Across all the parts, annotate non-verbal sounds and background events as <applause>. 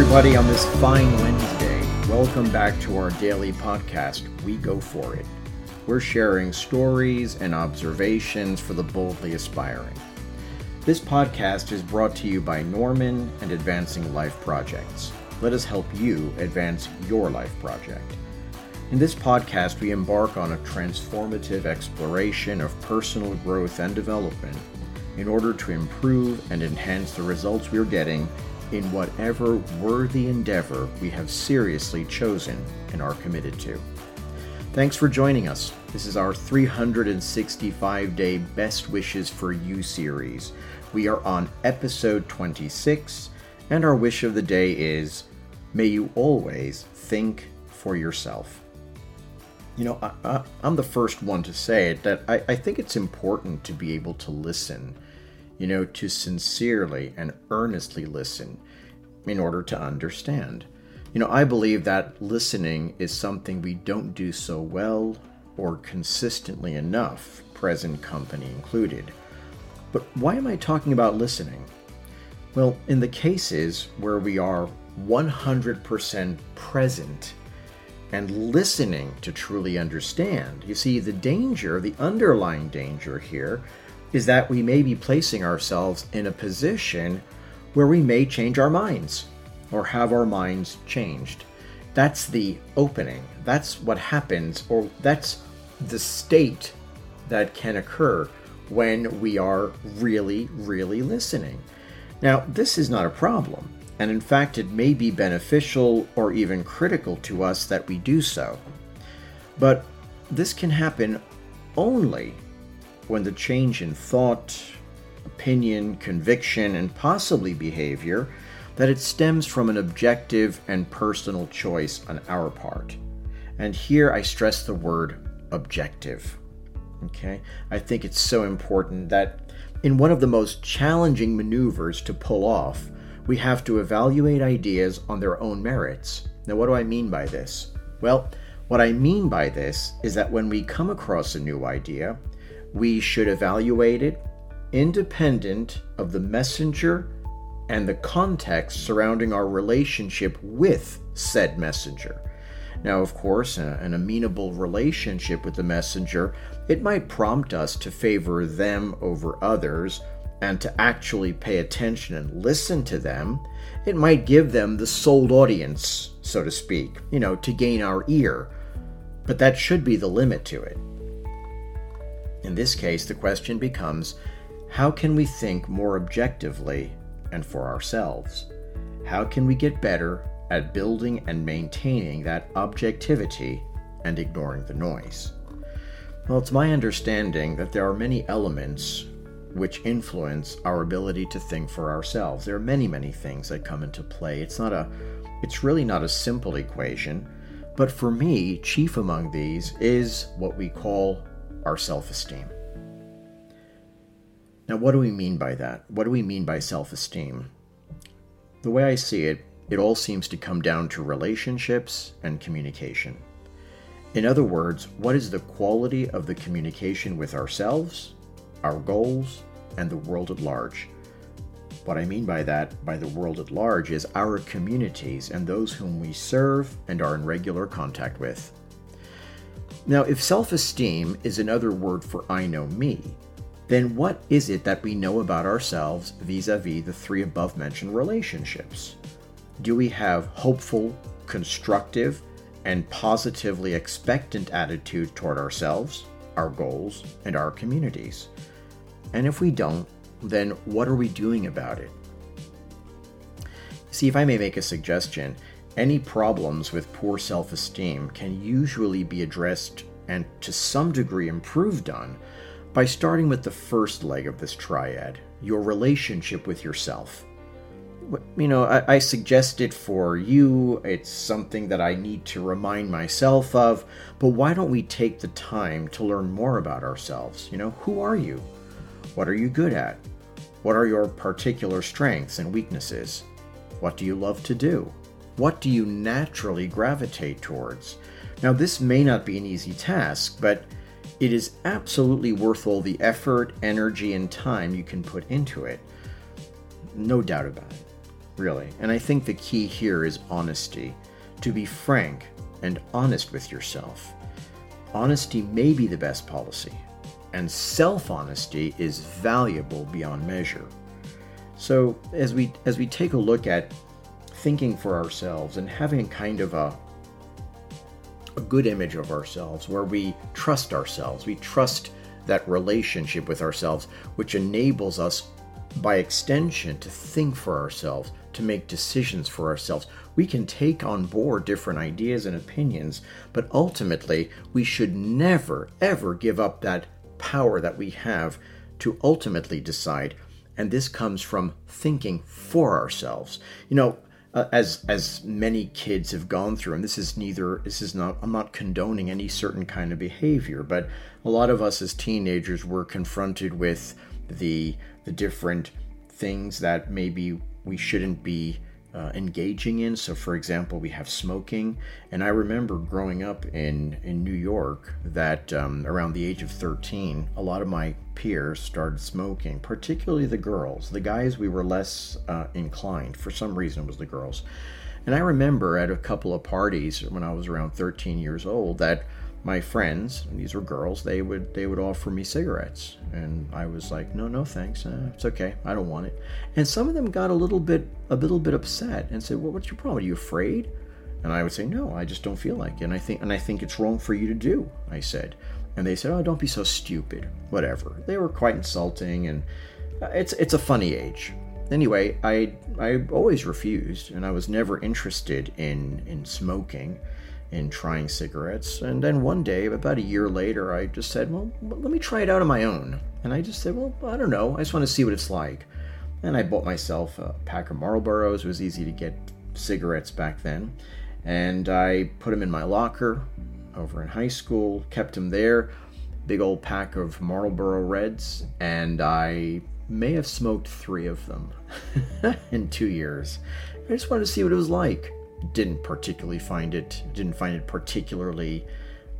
Everybody, on this fine Wednesday. Welcome back to our daily podcast, We Go For It. We're sharing stories and observations for the boldly aspiring. This podcast is brought to you by Norman and Advancing Life Projects. Let us help you advance your life project. In this podcast, we embark on a transformative exploration of personal growth and development in order to improve and enhance the results we're getting in whatever worthy endeavor we have seriously chosen and are committed to. Thanks for joining us. This is our 365 day Best Wishes for You series. We are on episode 26, and our wish of the day is May you always think for yourself. You know, I, am the first one to say it that I, I think it's important to be able to listen you know, to sincerely and earnestly listen in order to understand. You know, I believe that listening is something we don't do so well or consistently enough, present company included. But why am I talking about listening? Well, in the cases where we are 100% present and listening to truly understand, you see, the danger, the underlying danger here, is that we may be placing ourselves in a position where we may change our minds or have our minds changed. That's the opening. That's what happens, or that's the state that can occur when we are really, really listening. Now, this is not a problem, and in fact, it may be beneficial or even critical to us that we do so. But this can happen only when the change in thought, opinion, conviction, and possibly behavior that it stems from an objective and personal choice on our part. And here I stress the word objective. Okay? I think it's so important that in one of the most challenging maneuvers to pull off, we have to evaluate ideas on their own merits. Now, what do I mean by this? Well, what I mean by this is that when we come across a new idea, we should evaluate it independent of the messenger and the context surrounding our relationship with said messenger. Now, of course, an amenable relationship with the messenger, it might prompt us to favor them over others and to actually pay attention and listen to them. It might give them the sold audience, so to speak, you know, to gain our ear. But that should be the limit to it. In this case, the question becomes how can we think more objectively and for ourselves? How can we get better at building and maintaining that objectivity and ignoring the noise? Well, it's my understanding that there are many elements which influence our ability to think for ourselves. There are many, many things that come into play. It's not a it's really not a simple equation, but for me, chief among these is what we call our self esteem. Now, what do we mean by that? What do we mean by self esteem? The way I see it, it all seems to come down to relationships and communication. In other words, what is the quality of the communication with ourselves, our goals, and the world at large? What I mean by that, by the world at large, is our communities and those whom we serve and are in regular contact with. Now, if self esteem is another word for I know me, then what is it that we know about ourselves vis a vis the three above mentioned relationships? Do we have hopeful, constructive, and positively expectant attitude toward ourselves, our goals, and our communities? And if we don't, then what are we doing about it? See, if I may make a suggestion, any problems with poor self esteem can usually be addressed and to some degree improved on by starting with the first leg of this triad your relationship with yourself. You know, I, I suggest it for you, it's something that I need to remind myself of, but why don't we take the time to learn more about ourselves? You know, who are you? What are you good at? What are your particular strengths and weaknesses? What do you love to do? What do you naturally gravitate towards? Now, this may not be an easy task, but it is absolutely worth all the effort, energy, and time you can put into it. No doubt about it. really. And I think the key here is honesty. To be frank and honest with yourself. Honesty may be the best policy, and self honesty is valuable beyond measure. So as we as we take a look at thinking for ourselves and having kind of a a good image of ourselves where we trust ourselves, we trust that relationship with ourselves, which enables us by extension to think for ourselves, to make decisions for ourselves. We can take on board different ideas and opinions, but ultimately, we should never, ever give up that power that we have to ultimately decide. And this comes from thinking for ourselves. You know, uh, as as many kids have gone through and this is neither this is not I'm not condoning any certain kind of behavior but a lot of us as teenagers were confronted with the the different things that maybe we shouldn't be uh, engaging in. So, for example, we have smoking. And I remember growing up in, in New York that um, around the age of 13, a lot of my peers started smoking, particularly the girls. The guys, we were less uh, inclined. For some reason, was the girls. And I remember at a couple of parties when I was around 13 years old that my friends, these were girls, they would they would offer me cigarettes, and I was like, no, no, thanks, uh, it's okay, I don't want it. And some of them got a little bit a little bit upset and said, well, what's your problem? Are you afraid? And I would say, no, I just don't feel like it. And I think and I think it's wrong for you to do. I said, and they said, oh, don't be so stupid. Whatever. They were quite insulting, and uh, it's it's a funny age. Anyway, I I always refused, and I was never interested in in smoking in trying cigarettes. And then one day, about a year later, I just said, well, let me try it out on my own. And I just said, well, I don't know. I just want to see what it's like. And I bought myself a pack of Marlboros. It was easy to get cigarettes back then. And I put them in my locker over in high school, kept them there. Big old pack of Marlboro Reds. And I may have smoked three of them <laughs> in two years. I just wanted to see what it was like didn't particularly find it didn't find it particularly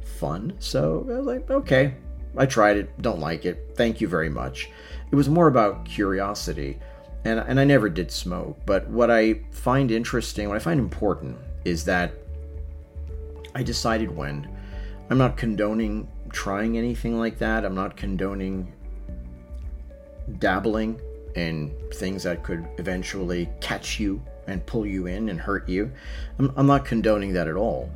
fun. So I was like, okay, I tried it, don't like it. Thank you very much. It was more about curiosity. And, and I never did smoke, but what I find interesting, what I find important, is that I decided when I'm not condoning trying anything like that. I'm not condoning dabbling in things that could eventually catch you and pull you in and hurt you. I'm, I'm not condoning that at all.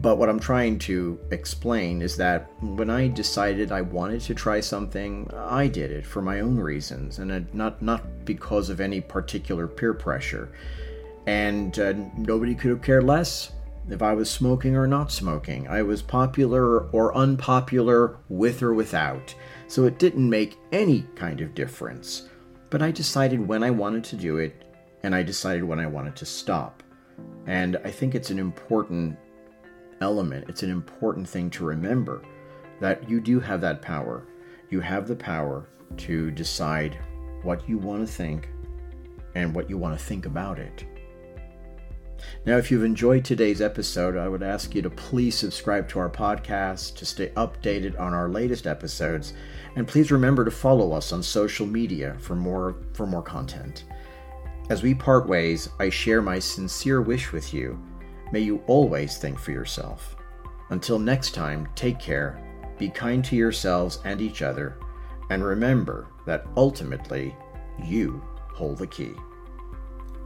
But what I'm trying to explain is that when I decided I wanted to try something, I did it for my own reasons and not not because of any particular peer pressure. And uh, nobody could have cared less if I was smoking or not smoking. I was popular or unpopular with or without. So it didn't make any kind of difference. But I decided when I wanted to do it and I decided when I wanted to stop. And I think it's an important element, it's an important thing to remember that you do have that power. You have the power to decide what you want to think and what you want to think about it. Now, if you've enjoyed today's episode, I would ask you to please subscribe to our podcast to stay updated on our latest episodes, and please remember to follow us on social media for more for more content. As we part ways, I share my sincere wish with you. May you always think for yourself. Until next time, take care, be kind to yourselves and each other, and remember that ultimately, you hold the key.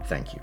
Thank you.